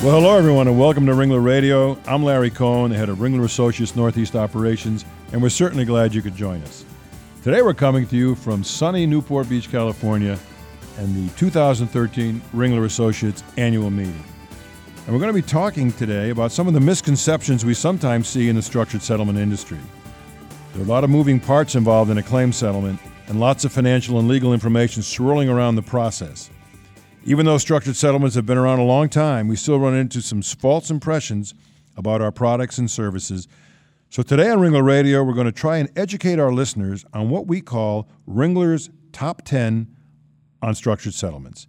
Well, hello, everyone, and welcome to Ringler Radio. I'm Larry Cohen, the head of Ringler Associates Northeast Operations, and we're certainly glad you could join us. Today, we're coming to you from sunny Newport Beach, California, and the 2013 Ringler Associates annual meeting. And we're going to be talking today about some of the misconceptions we sometimes see in the structured settlement industry. There are a lot of moving parts involved in a claim settlement, and lots of financial and legal information swirling around the process. Even though structured settlements have been around a long time, we still run into some false impressions about our products and services. So today on Ringler Radio, we're going to try and educate our listeners on what we call Ringler's Top 10 on Structured Settlements.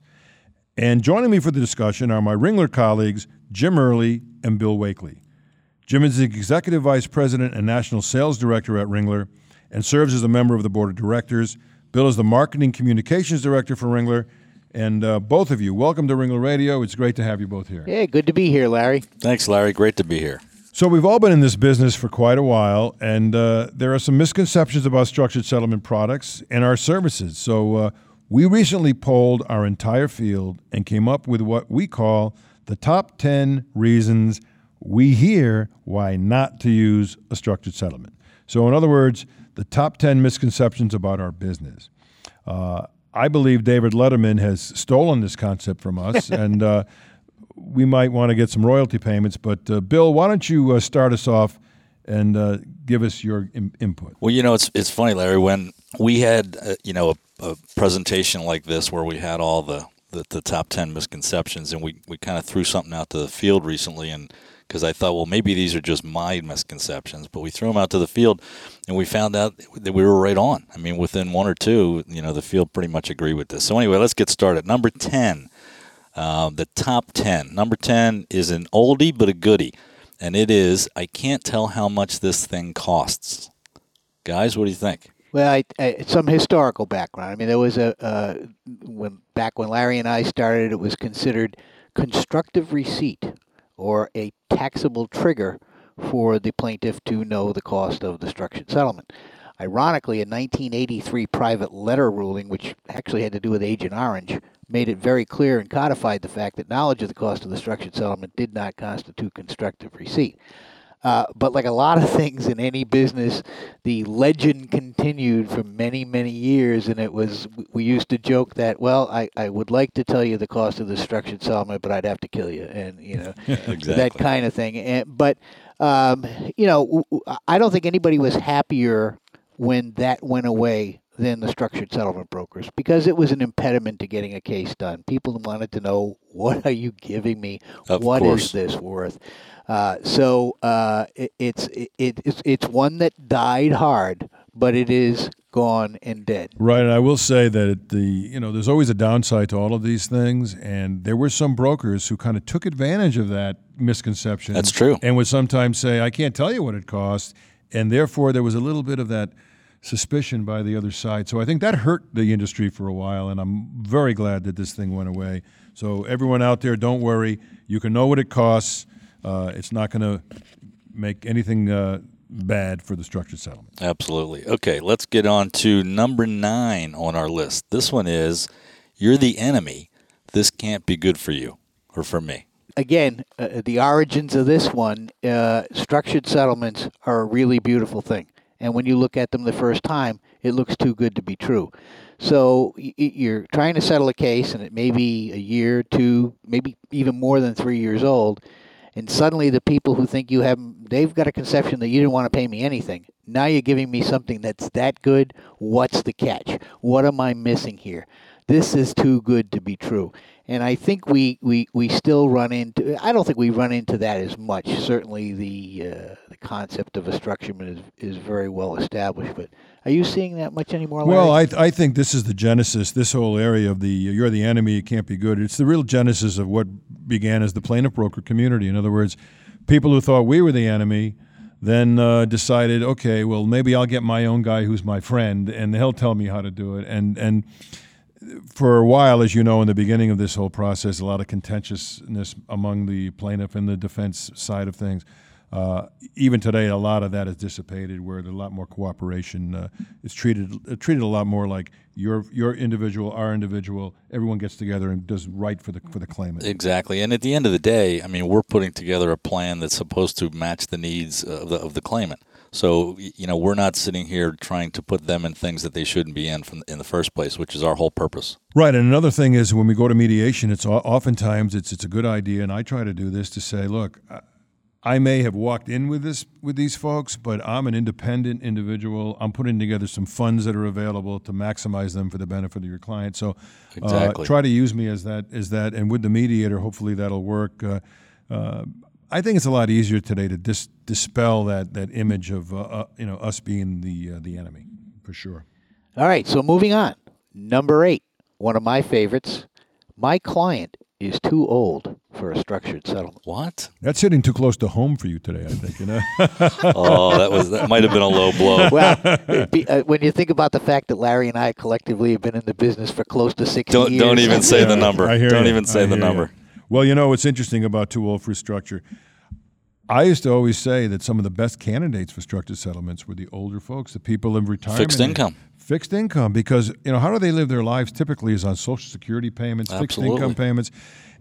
And joining me for the discussion are my Ringler colleagues, Jim Early and Bill Wakelee. Jim is the Executive Vice President and National Sales Director at Ringler and serves as a member of the Board of Directors. Bill is the Marketing Communications Director for Ringler and uh, both of you, welcome to Ringler Radio. It's great to have you both here. Yeah, good to be here, Larry. Thanks, Larry. Great to be here. So, we've all been in this business for quite a while, and uh, there are some misconceptions about structured settlement products and our services. So, uh, we recently polled our entire field and came up with what we call the top 10 reasons we hear why not to use a structured settlement. So, in other words, the top 10 misconceptions about our business. Uh, I believe David Letterman has stolen this concept from us, and uh, we might want to get some royalty payments. But uh, Bill, why don't you uh, start us off and uh, give us your Im- input? Well, you know, it's it's funny, Larry. When we had uh, you know a, a, presentation like this where we had all the, the, the top ten misconceptions, and we we kind of threw something out to the field recently, and because I thought, well, maybe these are just my misconceptions. But we threw them out to the field, and we found out that we were right on. I mean, within one or two, you know, the field pretty much agreed with this. So anyway, let's get started. Number ten, uh, the top ten. Number ten is an oldie but a goodie, and it is I can't tell how much this thing costs. Guys, what do you think? Well, I, I, some historical background. I mean, there was a uh, when back when Larry and I started, it was considered constructive receipt or a taxable trigger for the plaintiff to know the cost of the structured settlement. Ironically, a 1983 private letter ruling, which actually had to do with Agent Orange, made it very clear and codified the fact that knowledge of the cost of the structured settlement did not constitute constructive receipt. Uh, but like a lot of things in any business, the legend continued for many, many years. And it was, we used to joke that, well, I, I would like to tell you the cost of the structured settlement, but I'd have to kill you. And, you know, exactly. that kind of thing. And, but, um, you know, I don't think anybody was happier when that went away than the structured settlement brokers because it was an impediment to getting a case done. People wanted to know what are you giving me? Of What course. is this worth? Uh, so uh, it, it's it, it's it's one that died hard, but it is gone and dead. Right, and I will say that the you know there's always a downside to all of these things, and there were some brokers who kind of took advantage of that misconception. That's true. and would sometimes say, "I can't tell you what it costs," and therefore there was a little bit of that suspicion by the other side. So I think that hurt the industry for a while, and I'm very glad that this thing went away. So everyone out there, don't worry. You can know what it costs. Uh, it's not going to make anything uh, bad for the structured settlement. Absolutely. Okay, let's get on to number nine on our list. This one is You're the enemy. This can't be good for you or for me. Again, uh, the origins of this one, uh, structured settlements are a really beautiful thing, and when you look at them the first time, it looks too good to be true. So you're trying to settle a case, and it may be a year, two, maybe even more than three years old, and suddenly the people who think you have they've got a conception that you didn't want to pay me anything. Now you're giving me something that's that good. What's the catch? What am i missing here this is too good to be true and i think we we, we still run into i don't think we run into that as much certainly the uh, the concept of a structureman is is very well established. But are you seeing that much anymore? Well, Larry? I, I think this is the genesis, this whole area of the you're the enemy, you can't be good. It's the real genesis of what began as the plaintiff broker community. In other words, people who thought we were the enemy then uh, decided, okay, well, maybe I'll get my own guy who's my friend, and he'll tell me how to do it. And and for a while, as you know, in the beginning of this whole process, a lot of contentiousness among the plaintiff and the defense side of things. Uh, even today, a lot of that is dissipated, where there's a lot more cooperation. Uh, it's treated uh, treated a lot more like your your individual, our individual. Everyone gets together and does right for the for the claimant. Exactly, and at the end of the day, I mean, we're putting together a plan that's supposed to match the needs of the of the claimant. So you know, we're not sitting here trying to put them in things that they shouldn't be in from in the first place, which is our whole purpose. Right, and another thing is when we go to mediation, it's oftentimes it's it's a good idea, and I try to do this to say, look. I may have walked in with this with these folks, but I'm an independent individual. I'm putting together some funds that are available to maximize them for the benefit of your client. So, exactly. uh, try to use me as that as that, and with the mediator, hopefully that'll work. Uh, uh, I think it's a lot easier today to dis- dispel that that image of uh, uh, you know us being the uh, the enemy for sure. All right, so moving on. Number eight, one of my favorites. My client is too old for a structured settlement. What? That's hitting too close to home for you today. I think you know. oh, that was that might have been a low blow. Well, be, uh, when you think about the fact that Larry and I collectively have been in the business for close to 60 don't, years. Don't even say Yeah, the number. I hear don't you. even say I the number. you. Well, you know what's interesting about too old for structure. I used to always say that some of the best candidates for structured settlements were the older folks, the people in retirement. Fixed income. Fixed income, because you know how do they live their lives? Typically, is on Social Security payments, fixed income payments,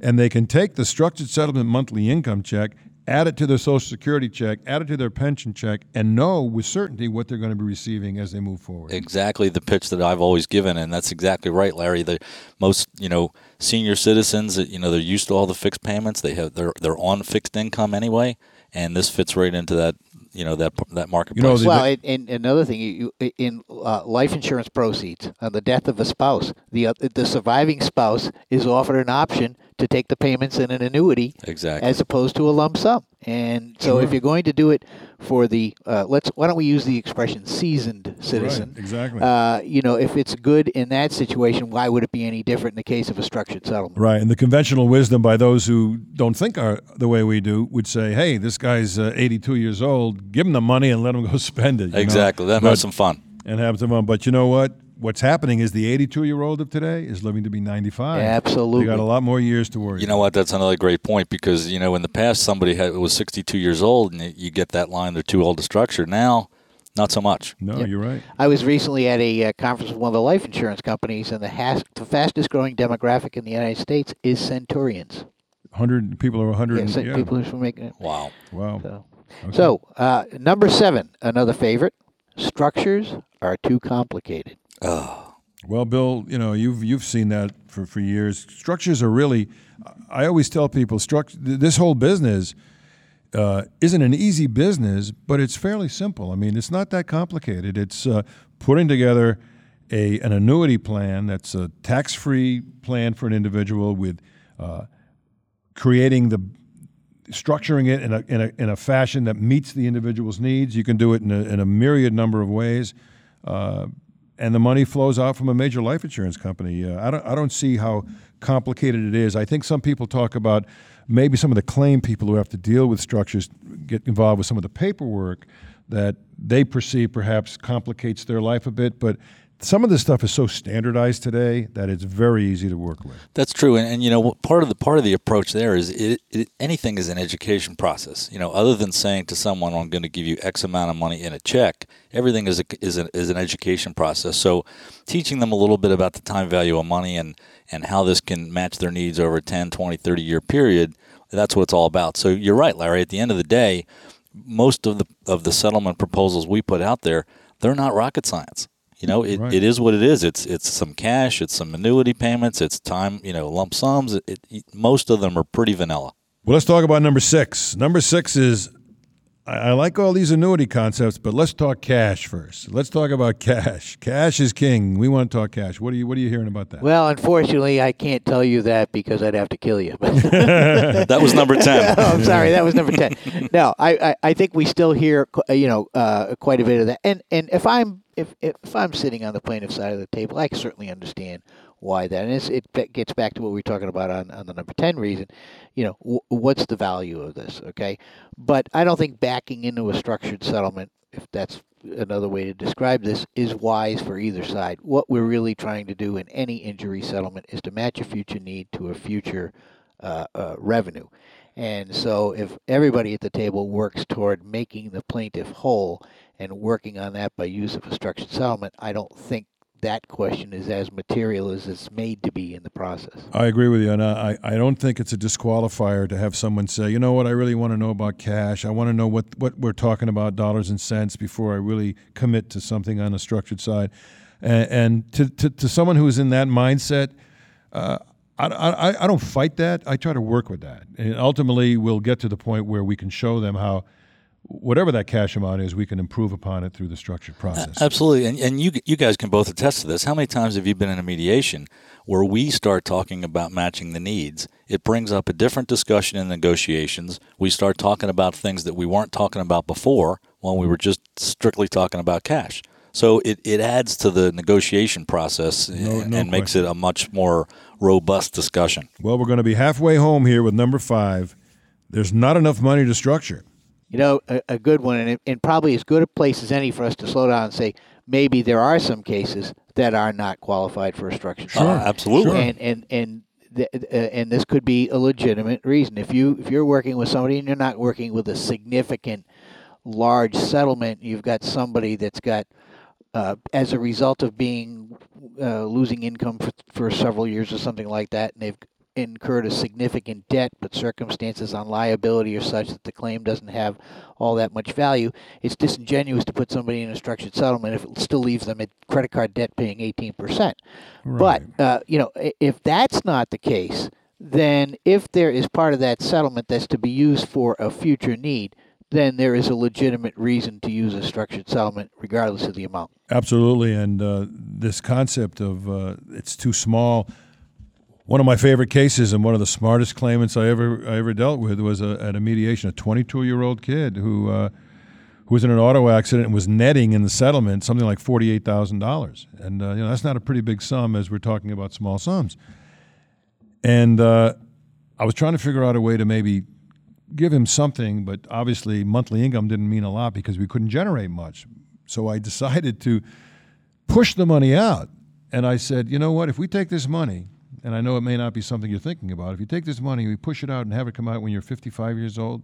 and they can take the structured settlement monthly income check, add it to their Social Security check, add it to their pension check, and know with certainty what they're going to be receiving as they move forward. Exactly the pitch that I've always given, and that's exactly right, Larry. The most you know senior citizens, you know, they're used to all the fixed payments. They have they're they're on fixed income anyway, and this fits right into that you know that that marketplace. the- Well, and, and another thing, you, you- in uh, life insurance proceeds on the death of a spouse, the uh, the surviving spouse is offered an option to take the payments in an annuity exactly. as opposed to a lump sum. And so, if you're going to do it for the uh, let's why don't we use the expression seasoned citizen? Right, exactly. Uh, you know, if it's good in that situation, why would it be any different in the case of a structured settlement? Right, and the conventional wisdom by those who don't think our, the way we do would say, "Hey, this guy's uh, 82 years old. Give him the money and let him go spend it." you know? exactly. Let them But- have some fun. and have some fun. But you know what? What's happening is the 82 year old of today is living to be 95. Absolutely. They got a lot more years to worry. You know what? That's another great point because you know in the past somebody had, was 62 years old and you get that line they're too old to structure. Now, not so much. No, Yep. you're right. I was recently at a uh, conference with one of the life insurance companies, and the, has- the fastest growing demographic in the United States is centurions. 100 people are 100. Yeah, and- yeah. people who are making it. Wow. Wow. So, Okay. so uh, number seven, another favorite. Structures are too complicated. Oh, Well, Bill, you know you've you've seen that for, for years. Structures are really. I always tell people, struct, this whole business uh, isn't an easy business, but it's fairly simple. I mean, it's not that complicated. It's uh, putting together a an annuity plan that's a tax free plan for an individual with uh, creating the structuring it in a, in a, in a fashion that meets the individual's needs. You can do it in a, in a myriad number of ways. And the money flows out from a major life insurance company. Uh, I, don't, I don't see how complicated it is. I think some people talk about maybe some of the claim people who have to deal with structures get involved with some of the paperwork that they perceive perhaps complicates their life a bit. But some of this stuff is so standardized today that it's very easy to work with. That's true, and, and you know part of the part of the approach there is it, it, anything is an education process. You know, other than saying to someone, "I'm going to give you X amount of money in a check," everything is a, is an is an education process. So, teaching them a little bit about the time value of money and and how this can match their needs over a 10, 20, 30 year period. That's what it's all about. So you're right, Larry. At the end of the day, most of the of the settlement proposals we put out there, they're not rocket science. You know, it, Right. it is what it is. It's it's some cash, it's some annuity payments, it's time, you know, lump sums. It, it, most of them are pretty vanilla. Well, let's talk about number six. Number six is I, I like all these annuity concepts, but let's talk cash first. Let's talk about cash. Cash is king. We want to talk cash. What are you What are you hearing about that? Well, unfortunately, I can't tell you that because I'd have to kill you. that was number 10. oh, I'm sorry, that was number ten. No, I, I, I think we still hear you know uh, quite a bit of that. And and if I'm if, if I'm sitting on the plaintiff side of the table, I certainly understand why that. And it gets back to what we are talking about on, on the number ten reason. You know, w- what's the value of this? Okay, but I don't think backing into a structured settlement, if that's another way to describe this, is wise for either side. What we're really trying to do in any injury settlement is to match a future need to a future uh, uh, revenue. And so, if everybody at the table works toward making the plaintiff whole and working on that by use of a structured settlement, I don't think that question is as material as it's made to be in the process. I agree with you, and I, I don't think it's a disqualifier to have someone say, you know what, I really want to know about cash. I want to know what, what we're talking about, dollars and cents, before I really commit to something on the structured side. And, and to, to, to someone who's in that mindset, uh, I, I, I don't fight that. I try to work with that. And ultimately, we'll get to the point where we can show them how, whatever that cash amount is, we can improve upon it through the structured process. Absolutely, and, and you you guys can both attest to this. How many times have you been in a mediation where we start talking about matching the needs? It brings up a different discussion in negotiations. We start talking about things that we weren't talking about before when we were just strictly talking about cash. So it, it adds to the negotiation process No- and, no and makes it a much more robust discussion. Well, we're going to be halfway home here with number five. There's not enough money to structure. You know, a, a good one, and, it- and probably as good a place as any for us to slow down and say maybe there are some cases that are not qualified for a structured Uh, absolutely. Sure. and and and th- uh, and this could be a legitimate reason if you if you're working with somebody and you're not working with a significant large settlement you've got somebody that's got uh, as a result of being uh, losing income for, for several years or something like that and they've incurred a significant debt but circumstances on liability are such that the claim doesn't have all that much value it's disingenuous to put somebody in a structured settlement if it still leaves them at credit card debt paying 18% but uh, you know, if that's not the case, then if there is part of that settlement that's to be used for a future need, then there is a legitimate reason to use a structured settlement, regardless of the amount. Absolutely, and uh, this concept of uh, it's too small. One of my favorite cases and one of the smartest claimants I ever I ever dealt with was a, at a mediation a 22 year old kid who uh, who was in an auto accident and was netting in the settlement something like forty eight thousand dollars, and uh, you know that's not a pretty big sum as we're talking about small sums. And uh, I was trying to figure out a way to maybe give him something, but obviously monthly income didn't mean a lot because we couldn't generate much. So I decided to push the money out. And I said, you know what? If we take this money, and I know it may not be something you're thinking about, if you take this money, we push it out and have it come out when you're 55 years old,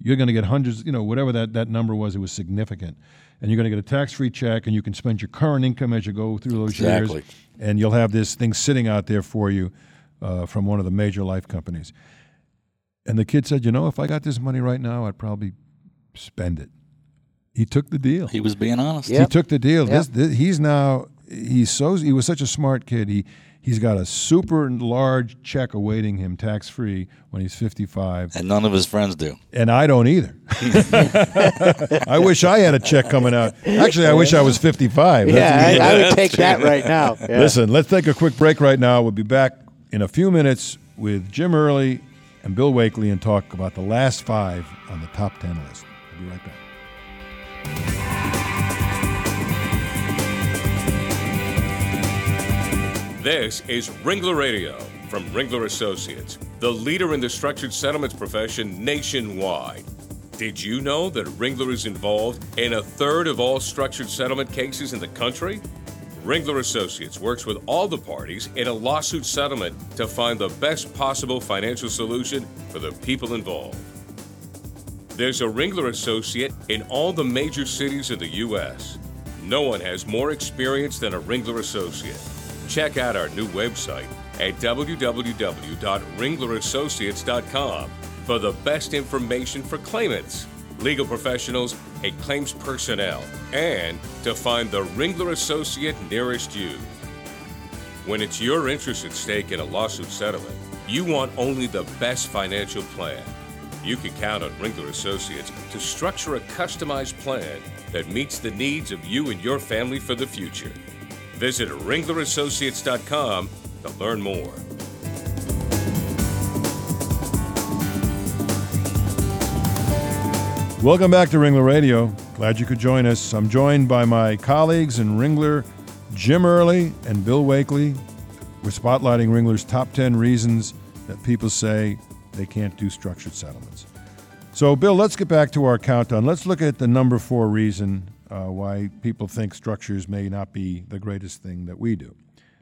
you're going to get hundreds, you know, whatever that, that number was, it was significant. And you're going to get a tax free check, and you can spend your current income as you go through those Exactly. years. And you'll have this thing sitting out there for you uh, from one of the major life companies. And the kid said, you know, if I got this money right now, I'd probably spend it. He took the deal. He was being honest. Yeah. He took the deal. Yep. This, this, he's now he's so he was such a smart kid. He he's got a super large check awaiting him tax free when he's 55, And none of his friends do. and I don't either. I wish I had a check coming out. Actually, I wish I was 55. Yeah, I, I would take that right now. Yeah. Listen, let's take a quick break right now. We'll be back in a few minutes with Jim Early and Bill Wakelee and talk about the last five on the top 10 list. We'll be right back. This is Ringler Radio from Ringler Associates, the leader in the structured settlements profession nationwide. Did you know that Ringler is involved in a third of all structured settlement cases in the country? Ringler Associates works with all the parties in a lawsuit settlement to find the best possible financial solution for the people involved. There's a Ringler associate in all the major cities of the U.S. No one has more experience than a Ringler associate. Check out our new website at www.ringlerassociates.com for the best information for claimants, legal professionals, and claims personnel, and to find the Ringler associate nearest you. When it's your interest at stake in a lawsuit settlement, you want only the best financial plan. you can count on Ringler Associates to structure a customized plan that meets the needs of you and your family for the future. Visit ringlerassociates.com to learn more. Welcome back to Ringler Radio. Glad you could join us. I'm joined by my colleagues in Ringler, Jim Early and Bill Wakelee. We're spotlighting Ringler's top 10 reasons that people say they can't do structured settlements. So, Bill, let's get back to our countdown. Let's look at the number four reason uh, why people think structures may not be the greatest thing that we do.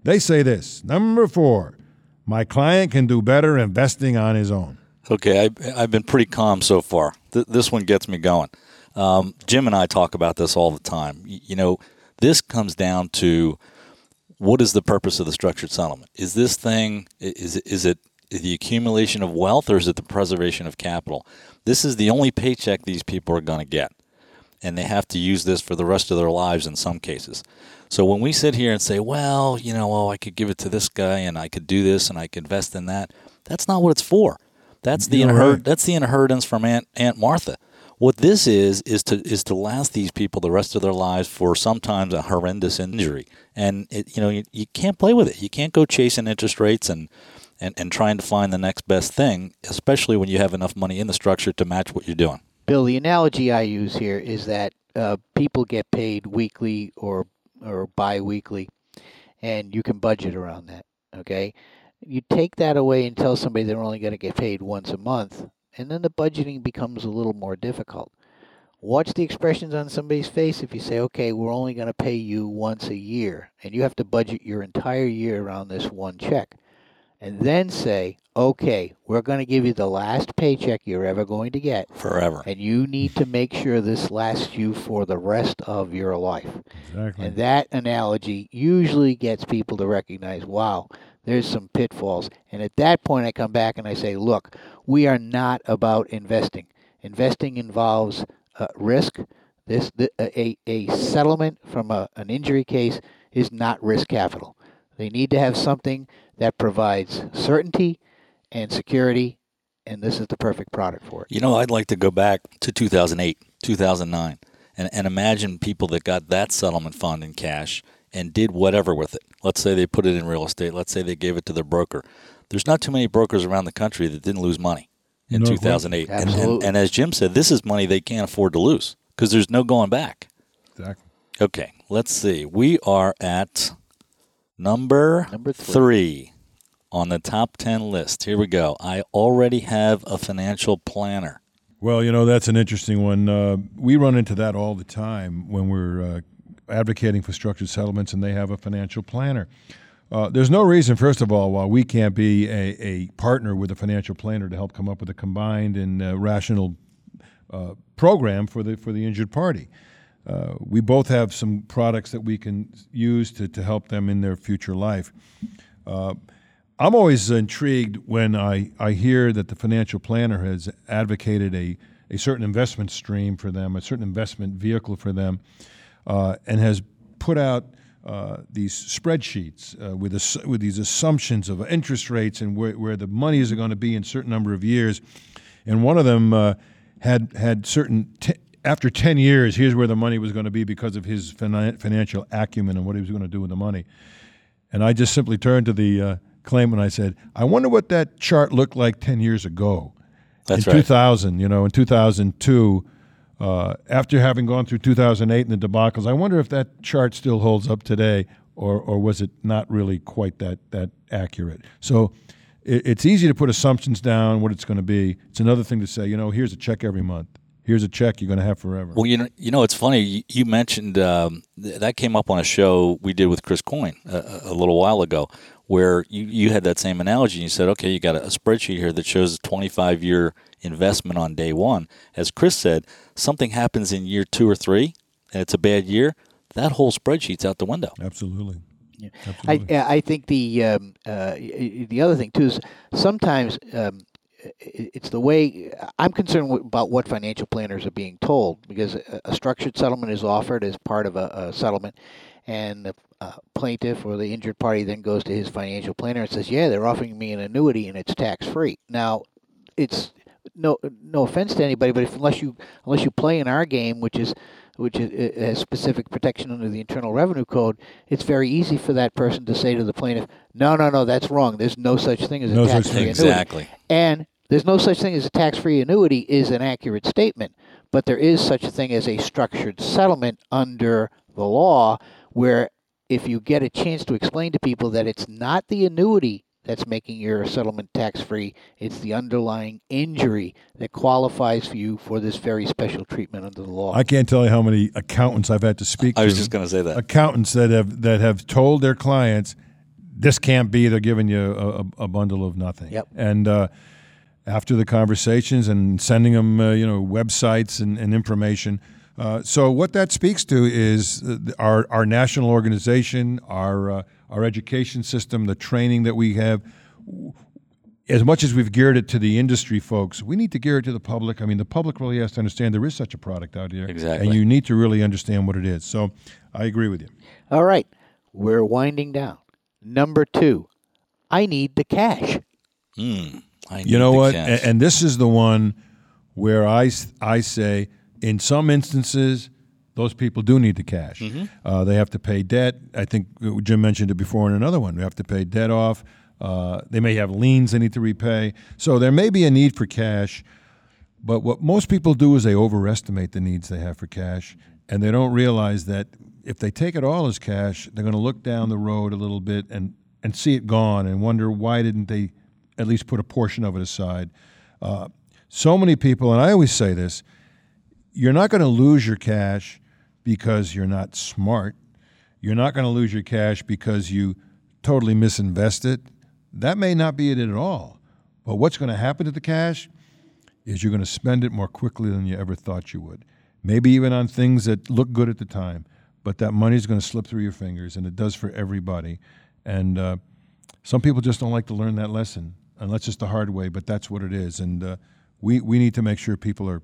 They say this number four, my client can do better investing on his own. Okay, I, have been pretty calm so far. Th- this one gets me going. Um, Jim and I talk about this all the time. Y- you know, this comes down to what is the purpose of the structured settlement? Is this thing is is it the accumulation of wealth or is it the preservation of capital? This is the only paycheck these people are going to get, and they have to use this for the rest of their lives in some cases. So when we sit here and say, well, you know, oh, I could give it to this guy and I could do this and I could invest in that, that's not what it's for. That's the inher- right. that's the inheritance from Aunt Aunt Martha. What this is is to is to last these people the rest of their lives for sometimes a horrendous injury, and it, you know you, you can't play with it. You can't go chasing interest rates and, and and trying to find the next best thing, especially when you have enough money in the structure to match what you're doing. Bill, the analogy I use here is that uh, people get paid weekly or or biweekly, and you can budget around that. Okay, you take that away and tell somebody they're only going to get paid once a month, and then the budgeting becomes a little more difficult. Watch the expressions on somebody's face if you say, okay, we're only going to pay you once a year, and you have to budget your entire year around this one check. And then say, okay, we're going to give you the last paycheck you're ever going to get. Forever. And you need to make sure this lasts you for the rest of your life. Exactly. And that analogy usually gets people to recognize, wow, there's some pitfalls. And at that point, I come back and I say, look, we are not about investing. Investing involves uh, risk. This the, a, a settlement from a, an injury case is not risk capital. They need to have something that provides certainty and security, and this is the perfect product for it. You know, I'd like to go back to 2008, 2009, and, and imagine people that got that settlement fund in cash and did whatever with it. Let's say they put it in real estate. Let's say they gave it to their broker. There's not too many brokers around the country that didn't lose money in no, 2008. And, and, and, as Jim said, this is money they can't afford to lose because there's no going back. Exactly. Okay, let's see. We are at number, number three. three on the top 10 list. Here we go. I already have a financial planner. Well, you know, that's an interesting one. Uh, we run into that all the time when we're uh, advocating for structured settlements and they have a financial planner. Uh, there's no reason, first of all, why we can't be a, a, partner with a financial planner to help come up with a combined and uh, rational uh, program for the for the injured party. Uh, we both have some products that we can use to, to help them in their future life. Uh, I'm always intrigued when I, I hear that the financial planner has advocated a, a certain investment stream for them, a certain investment vehicle for them uh, and has put out uh, these spreadsheets uh, with, with these assumptions of interest rates and where, where the monies are going to be in a certain number of years. And one of them uh, had had certain t- after 10 years, here's where the money was going to be because of his financial acumen and what he was going to do with the money. And I just simply turned to the uh, claimant and I said, I wonder what that chart looked like 10 years ago. That's in right. 2000, you know, in 2002, uh, after having gone through 2008 and the debacles, I wonder if that chart still holds up today, or or was it not really quite that that accurate? So it, it's easy to put assumptions down what it's going to be. It's another thing to say, you know, here's a check every month. Here's a check you're going to have forever. Well, you know, you know, it's funny. You, mentioned um, th- that came up on a show we did with Chris Coyne a, a little while ago, where you, you had that same analogy. You said, okay, you got a, a spreadsheet here that shows a 25 year investment on day one. As Chris said, something happens in year two or three and it's a bad year, that whole spreadsheet's out the window. Absolutely. Yeah. Absolutely. I, I think the um, uh, the other thing too is sometimes um, it's the way I'm concerned about what financial planners are being told because a, structured settlement is offered as part of a, a settlement, and the uh, plaintiff or the injured party then goes to his financial planner and says, "Yeah, they're offering me an annuity and it's tax free." Now, it's no no offense to anybody, but if unless you unless you play in our game, which is which is, has specific protection under the Internal Revenue Code, it's very easy for that person to say to the plaintiff, "No, no, no, that's wrong. There's no such thing as No a tax-free annuity." Exactly. And there's no such thing as a tax-free annuity is an accurate statement, but there is such a thing as a structured settlement under the law where if you get a chance to explain to people that it's not the annuity that's making your settlement tax-free, it's the underlying injury that qualifies for you for this very special treatment under the law. I can't tell you how many accountants I've had to speak I to. was just going to say that. accountants that have that have told their clients this can't be. They're giving you a, a, a bundle of nothing. Yep. And uh, after the conversations and sending them, uh, you know, websites and, and information. Uh, so what that speaks to is uh, our our national organization, our uh, our education system, the training that we have. As much as we've geared it to the industry folks, we need to gear it to the public. I mean, the public really has to understand there is such a product out here, Exactly. and you need to really understand what it is. So, I agree with you. All right, we're winding down. Number two, I need the cash. Mm, I You know the what? cash. And, and this is the one where I I say, in some instances, those people do need the cash. Mm-hmm. Uh, they have to pay debt. I think uh, Jim mentioned it before in another one. They have to pay debt off. Uh, they may have liens they need to repay. So there may be a need for cash. But what most people do is they overestimate the needs they have for cash, and they don't realize that if they take it all as cash, they're going to look down the road a little bit and, and see it gone and wonder why didn't they at least put a portion of it aside. Uh, so many people, and I always say this, you're not going to lose your cash because you're not smart. You're not going to lose your cash because you totally misinvest it. That may not be it at all. But what's going to happen to the cash is you're going to spend it more quickly than you ever thought you would. Maybe even on things that look good at the time, but that money is going to slip through your fingers, and it does for everybody. And uh, some people just don't like to learn that lesson, unless it's the hard way, but that's what it is. And uh, we, we need to make sure people are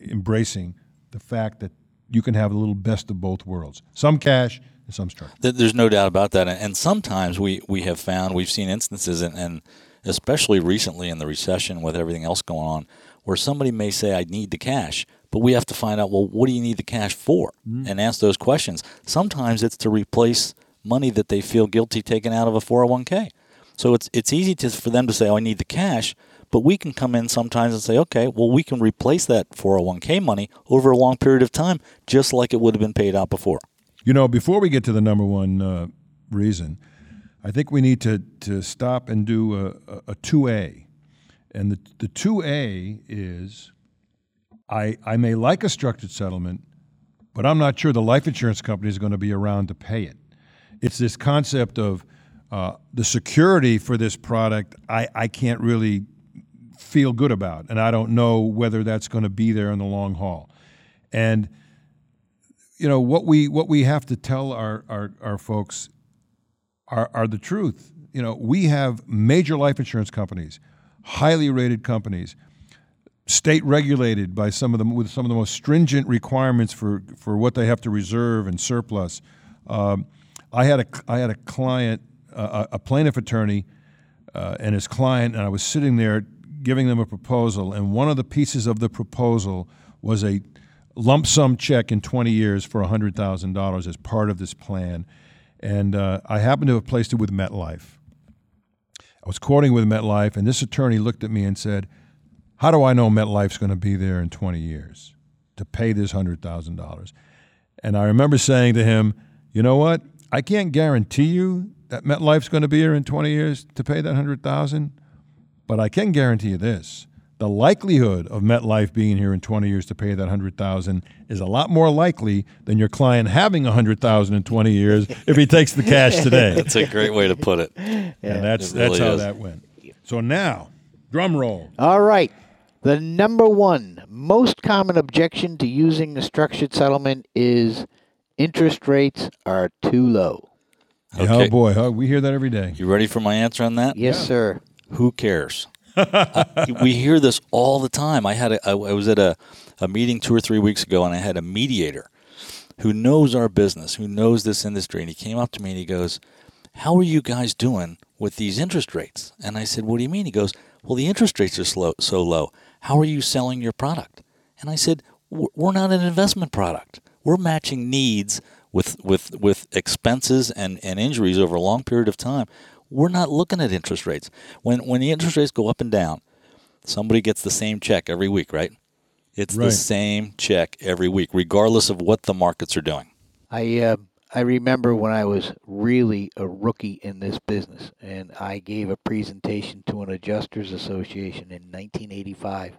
embracing the fact that you can have a little best of both worlds some cash and some structure. There's no doubt about that. And- sometimes we, we have found, we've seen instances, and, and especially recently in the recession with everything else going on, where somebody may say, I need the cash, but we have to find out, well, what do you need the cash for? Mm-hmm. And ask those questions. Sometimes it's to replace money that they feel guilty taking out of a 401k. So it's, it's easy to, for them to say, oh, I need the cash, but we can come in sometimes and say, okay, well, we can replace that 401k money over a long period of time, just like it would have been paid out before. You know, before we get to the number one uh, reason, I think we need to, to stop and do a, a, a 2A. And the, the 2A is I, I may like a structured settlement, but I'm not sure the life insurance company is going to be around to pay it. It's this concept of uh, the security for this product, I, I can't really feel good about, and I don't know whether that's going to be there in the long haul. And you know what we what we have to tell our our, our folks are, are the truth. You know, we have major life insurance companies, highly rated companies, state regulated by some of them with some of the most stringent requirements for, for what they have to reserve and surplus. Um, I had a I had a client, uh, a plaintiff attorney, uh, and his client, and I was sitting there giving them a proposal, and one of the pieces of the proposal was a lump sum check in 20 years for $100,000 as part of this plan. And uh, I happened to have placed it with MetLife. I was quoting with MetLife, and this attorney looked at me and said, How do I know MetLife's going to be there in 20 years to pay this $100,000? And I remember saying to him, You know what? I can't guarantee you that MetLife's going to be here in 20 years to pay that 100000 but I can guarantee you this the likelihood of MetLife being here in 20 years to pay that 100,000 is a lot more likely than your client having 100,000 in 20 years if he takes the cash today. That's a great way to put it. and that's It really that's how is. that went. So now, drum roll. All right. The number one most common objection to using a structured settlement is interest rates are too low. Okay. Oh boy, huh? we hear that every day. You ready for my answer on that? Yes, sir. Who cares? I- we hear this all the time. I had a, I, I was at a, a meeting two or three weeks ago, and I had a mediator who knows our business, who knows this industry, and he came up to me and he goes, "How are you guys doing with these interest rates?" And I said, "What do you mean?" He goes, "Well, the interest rates are slow, so low. how are you selling your product? And I said, we're not an investment product. We're matching needs with with with expenses and, and injuries over a long period of time. We're not looking at interest rates. When when the interest rates go up and down, somebody gets the same check every week, right? It's Right. the same check every week, regardless of what the markets are doing. I uh, I remember when I was really a rookie in this business, and I gave a presentation to an adjusters association in 1985,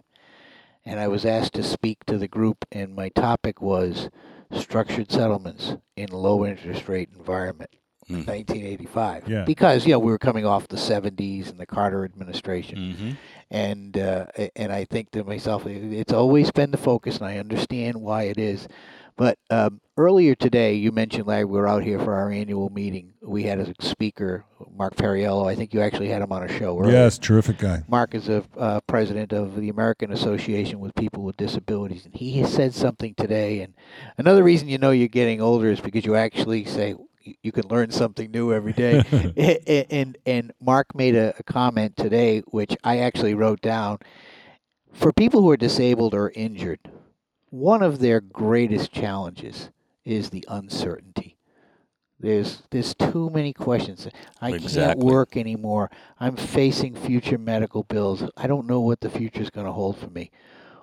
and I was asked to speak to the group, and my topic was structured settlements in low interest rate environment. Hmm. 1985 Yeah. because you know we were coming off the 70s and the Carter administration Mm-hmm. and uh, and I think to myself, it's always been the focus, and I understand why it is. But um, earlier today, you mentioned Larry, we were out here for our annual meeting. We had a speaker, Mark Perriello. I think you actually had him on a show. Earlier. Yes, terrific guy. Mark is a uh, president of the American Association with People with Disabilities, and he has said something today. And another reason you know you're getting older is because you actually say you- can learn something new every day. And and Mark made a, a comment today, which I actually wrote down. For people who are disabled or injured, one of their greatest challenges is the uncertainty. There's there's too many questions. I can't work anymore. I'm facing future medical bills. I don't know what the future is going to hold for me.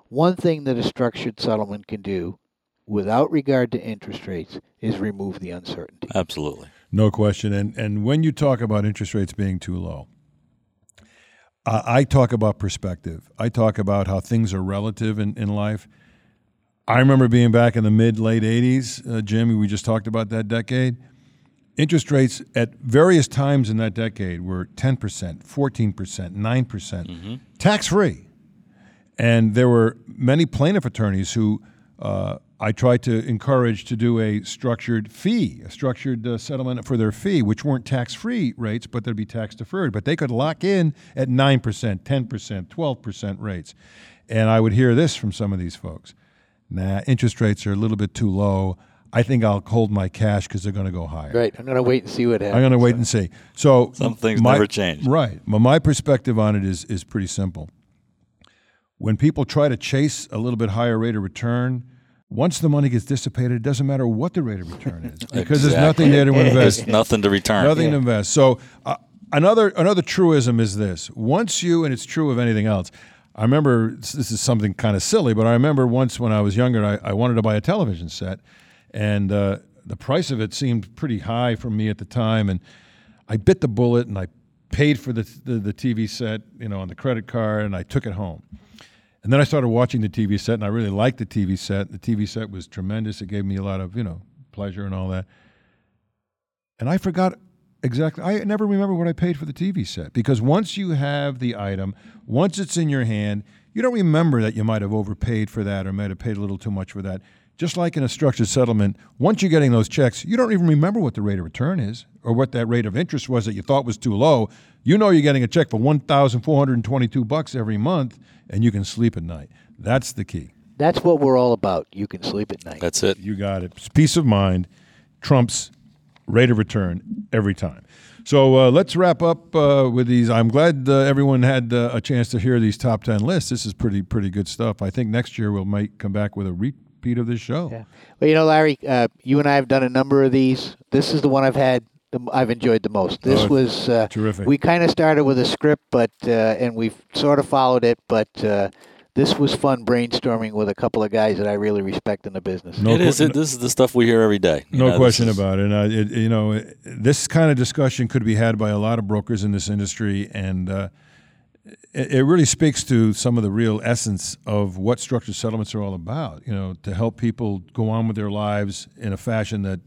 One thing that a structured settlement can do, without regard to interest rates, is remove the uncertainty. Absolutely. No question. And and when you talk about interest rates being too low, I, I talk about perspective. I talk about how things are relative in, in life. I remember being back in the mid late '80s, uh, Jim. We just talked about that decade. Interest rates at various times in that decade were 10%, 14%, 9%, percent tax free. And there were many plaintiff attorneys who uh, I tried to encourage to do a structured fee, a structured uh, settlement for their fee, which weren't tax free rates, but they'd be tax deferred. But they could lock in at 9%, 10%, 12% rates. And I would hear this from some of these folks nah, interest rates are a little bit too low. I think I'll hold my cash because they're going to go higher. Right. I'm going to wait and see what happens. I'm going to wait and see. So Some things my- never change. Right. Well, my perspective on it is is pretty simple. When people try to chase a little bit higher rate of return, once the money gets dissipated, it doesn't matter what the rate of return is because there's nothing there to invest. There's nothing to return. Nothing to invest. So uh, another another truism is this: once you, and it's true of anything else. I remember this this is something kind of silly, but I remember once when I was younger, I, I wanted to buy a television set, and uh, the price of it seemed pretty high for me at the time, and I bit the bullet and I paid for the, the the TV set, you know, on the credit card, and I took it home. And then I started watching the TV set, and I really liked the TV set. The TV set was tremendous. It gave me a lot of, you know, pleasure and all that. And I forgot exactly. I never remember what I paid for the TV set because once you have the item, once it's in your hand, you don't remember that you might have overpaid for that or might have paid a little too much for that. Just like in a structured settlement, once you're getting those checks, you don't even remember what the rate of return is or what that rate of interest was that you thought was too low. You know you're getting a check for 1,422 bucks every month and you can sleep at night. That's the key. That's what we're all about. You can sleep at night. That's it. You got it. Peace of mind trumps rate of return every time. So uh, let's wrap up uh, with these. I'm glad uh, everyone had uh, a chance to hear these top ten lists. This is pretty pretty good stuff. I think next year we'll might come back with a repeat of this show. Yeah. Well, you know, Larry, uh, you and I have done a number of these. This is the one I've had. The, I've enjoyed the most. This Oh, was uh, terrific. We kind of started with a script, but uh, and we've sort of followed it. But uh, this was fun brainstorming with a couple of guys that I really respect in the business. No it is. que- It, this is the stuff we hear every day. No know, question is- about it. And uh, it, you know, it- this kind of discussion could be had by a lot of brokers in this industry, and uh, it, it really speaks to some of the real essence of what structured settlements are all about. You know, to help people go on with their lives in a fashion that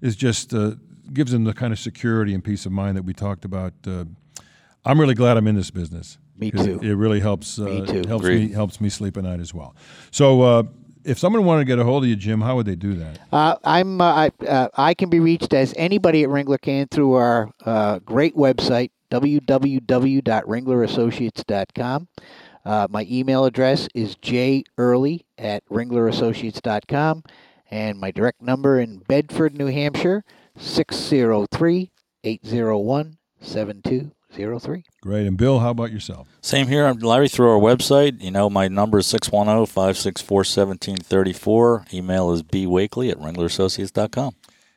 is just uh, gives them the kind of security and peace of mind that we talked about. Uh, I'm really glad I'm in this business. Me 'cause too. It, it really helps. Uh, Me too. Helps me helps me sleep at night as well. So. Uh, if someone wanted to get a hold of you, Jim, how would they do that? Uh, I'm uh, I, uh, I can be reached as anybody at Ringler can through our uh, great website www.ringlerassociates.com. Uh, my email address is jearly at ringlerassociates.com, and my direct number in Bedford, New Hampshire, 603 801 7200. 03. Great. And Bill, how about yourself? Same here. I'm Larry through our website. You know, my number is 610 564 1734. Email is bwakelee at ringlerassociates.com.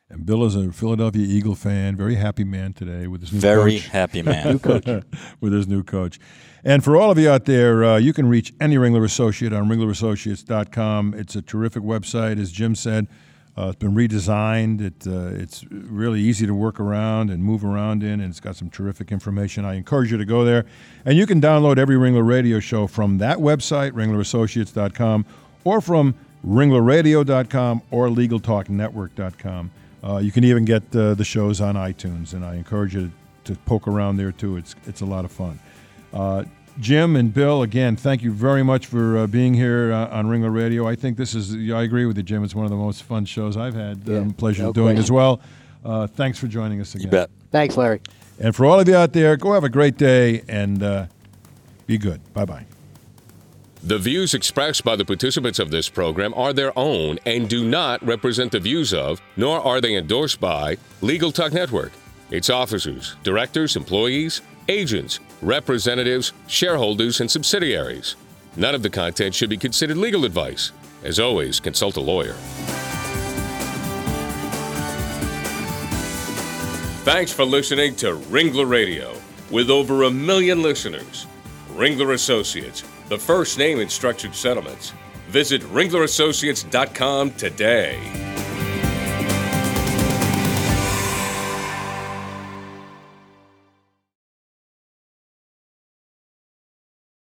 And Bill is a Philadelphia Eagle fan, very happy man today with his new Very coach. happy man. with his new coach. And for all of you out there, uh, you can reach any Ringler Associate on ringlerassociates.com. It's a terrific website, as Jim said. Uh, it's been redesigned. It, uh, it's really easy to work around and move around in, and it's got some terrific information. I encourage you to go there. And you can download every Ringler radio show from that website, ringlerassociates.com, or from ringlerradio.com or legaltalknetwork.com. Uh, you can even get uh, the shows on iTunes, and I encourage you to, to poke around there too. It's, it's a lot of fun. Uh, Jim and Bill, again, thank you very much for uh, being here uh, on Ringler Radio. I think this is, I agree with you, Jim. It's one of the most fun shows I've had Yeah, um, pleasure no of doing question. as well. Uh, thanks for joining us again. You bet. Thanks, Larry. And for all of you out there, go have a great day and uh, be good. Bye bye. The views expressed by the participants of this program are their own and do not represent the views of, nor are they endorsed by, Legal Talk Network, its officers, directors, employees, agents, representatives, shareholders, and subsidiaries. None of the content should be considered legal advice. As always, consult a lawyer. Thanks for listening to Ringler Radio. With over a million listeners, Ringler Associates, the first name in structured settlements. Visit ringlerassociates.com today.